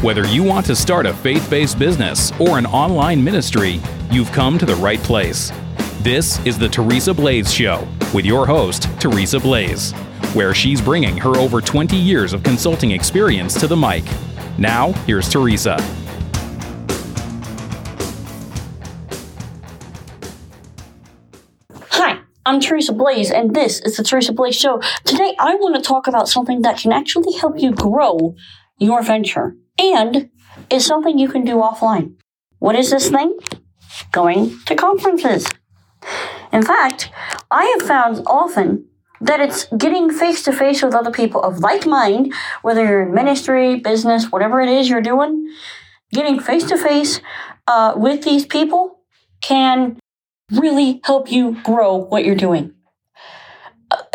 Whether you want to start a faith based business or an online ministry, you've come to the right place. This is the Teresa Blaes Show with your host, Teresa Blaes, where she's bringing her over 20 years of consulting experience to the mic. Now, here's Teresa. Hi, I'm Teresa Blaes, and this is the Teresa Blaes Show. Today, I want to talk about something that can actually help you grow your venture and is something you can do offline. What is this thing? Going to conferences. In fact, I have found often that it's getting face to face with other people of like mind, whether you're in ministry, business, whatever it is you're doing, getting face to face with these people can really help you grow what you're doing.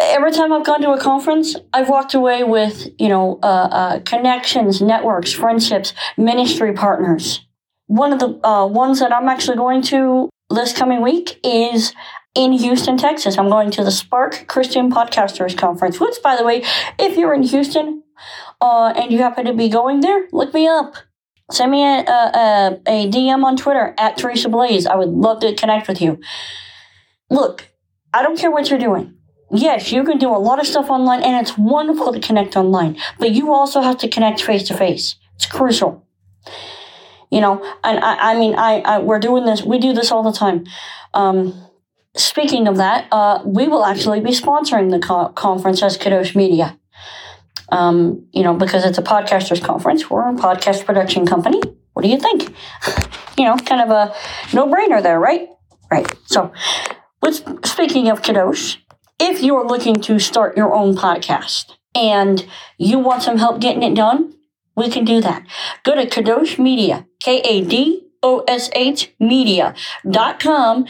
Every time I've gone to a conference, I've walked away with, you know, uh, uh, connections, networks, friendships, ministry partners. One of the uh, ones that I'm actually going to this coming week is in Houston, Texas. I'm going to the Spark Christian Podcasters Conference, which, by the way, if you're in Houston uh, and you happen to be going there, look me up. Send me a, a, a DM on Twitter at Teresa Blaes. I would love to connect with you. Look, I don't care what you're doing. Yes, you can do a lot of stuff online and it's wonderful to connect online, but you also have to connect face to face. It's crucial. You know, and I, I mean, I, I, we're doing this, we do this all the time. Um, speaking of that, uh, we will actually be sponsoring the co- conference as Kadosh Media. Um, you know, because it's a podcasters conference, we're a podcast production company. What do you think? you know, kind of a no brainer there, right? Right. So, let's, speaking of Kadosh, if you're looking to start your own podcast and you want some help getting it done, we can do that. Go to Kadosh Media, K A D O S H Media.com.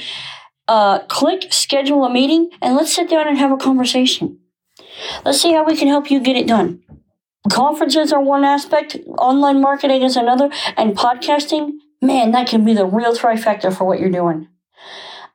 Uh, click schedule a meeting and let's sit down and have a conversation. Let's see how we can help you get it done. Conferences are one aspect, online marketing is another, and podcasting, man, that can be the real trifecta for what you're doing.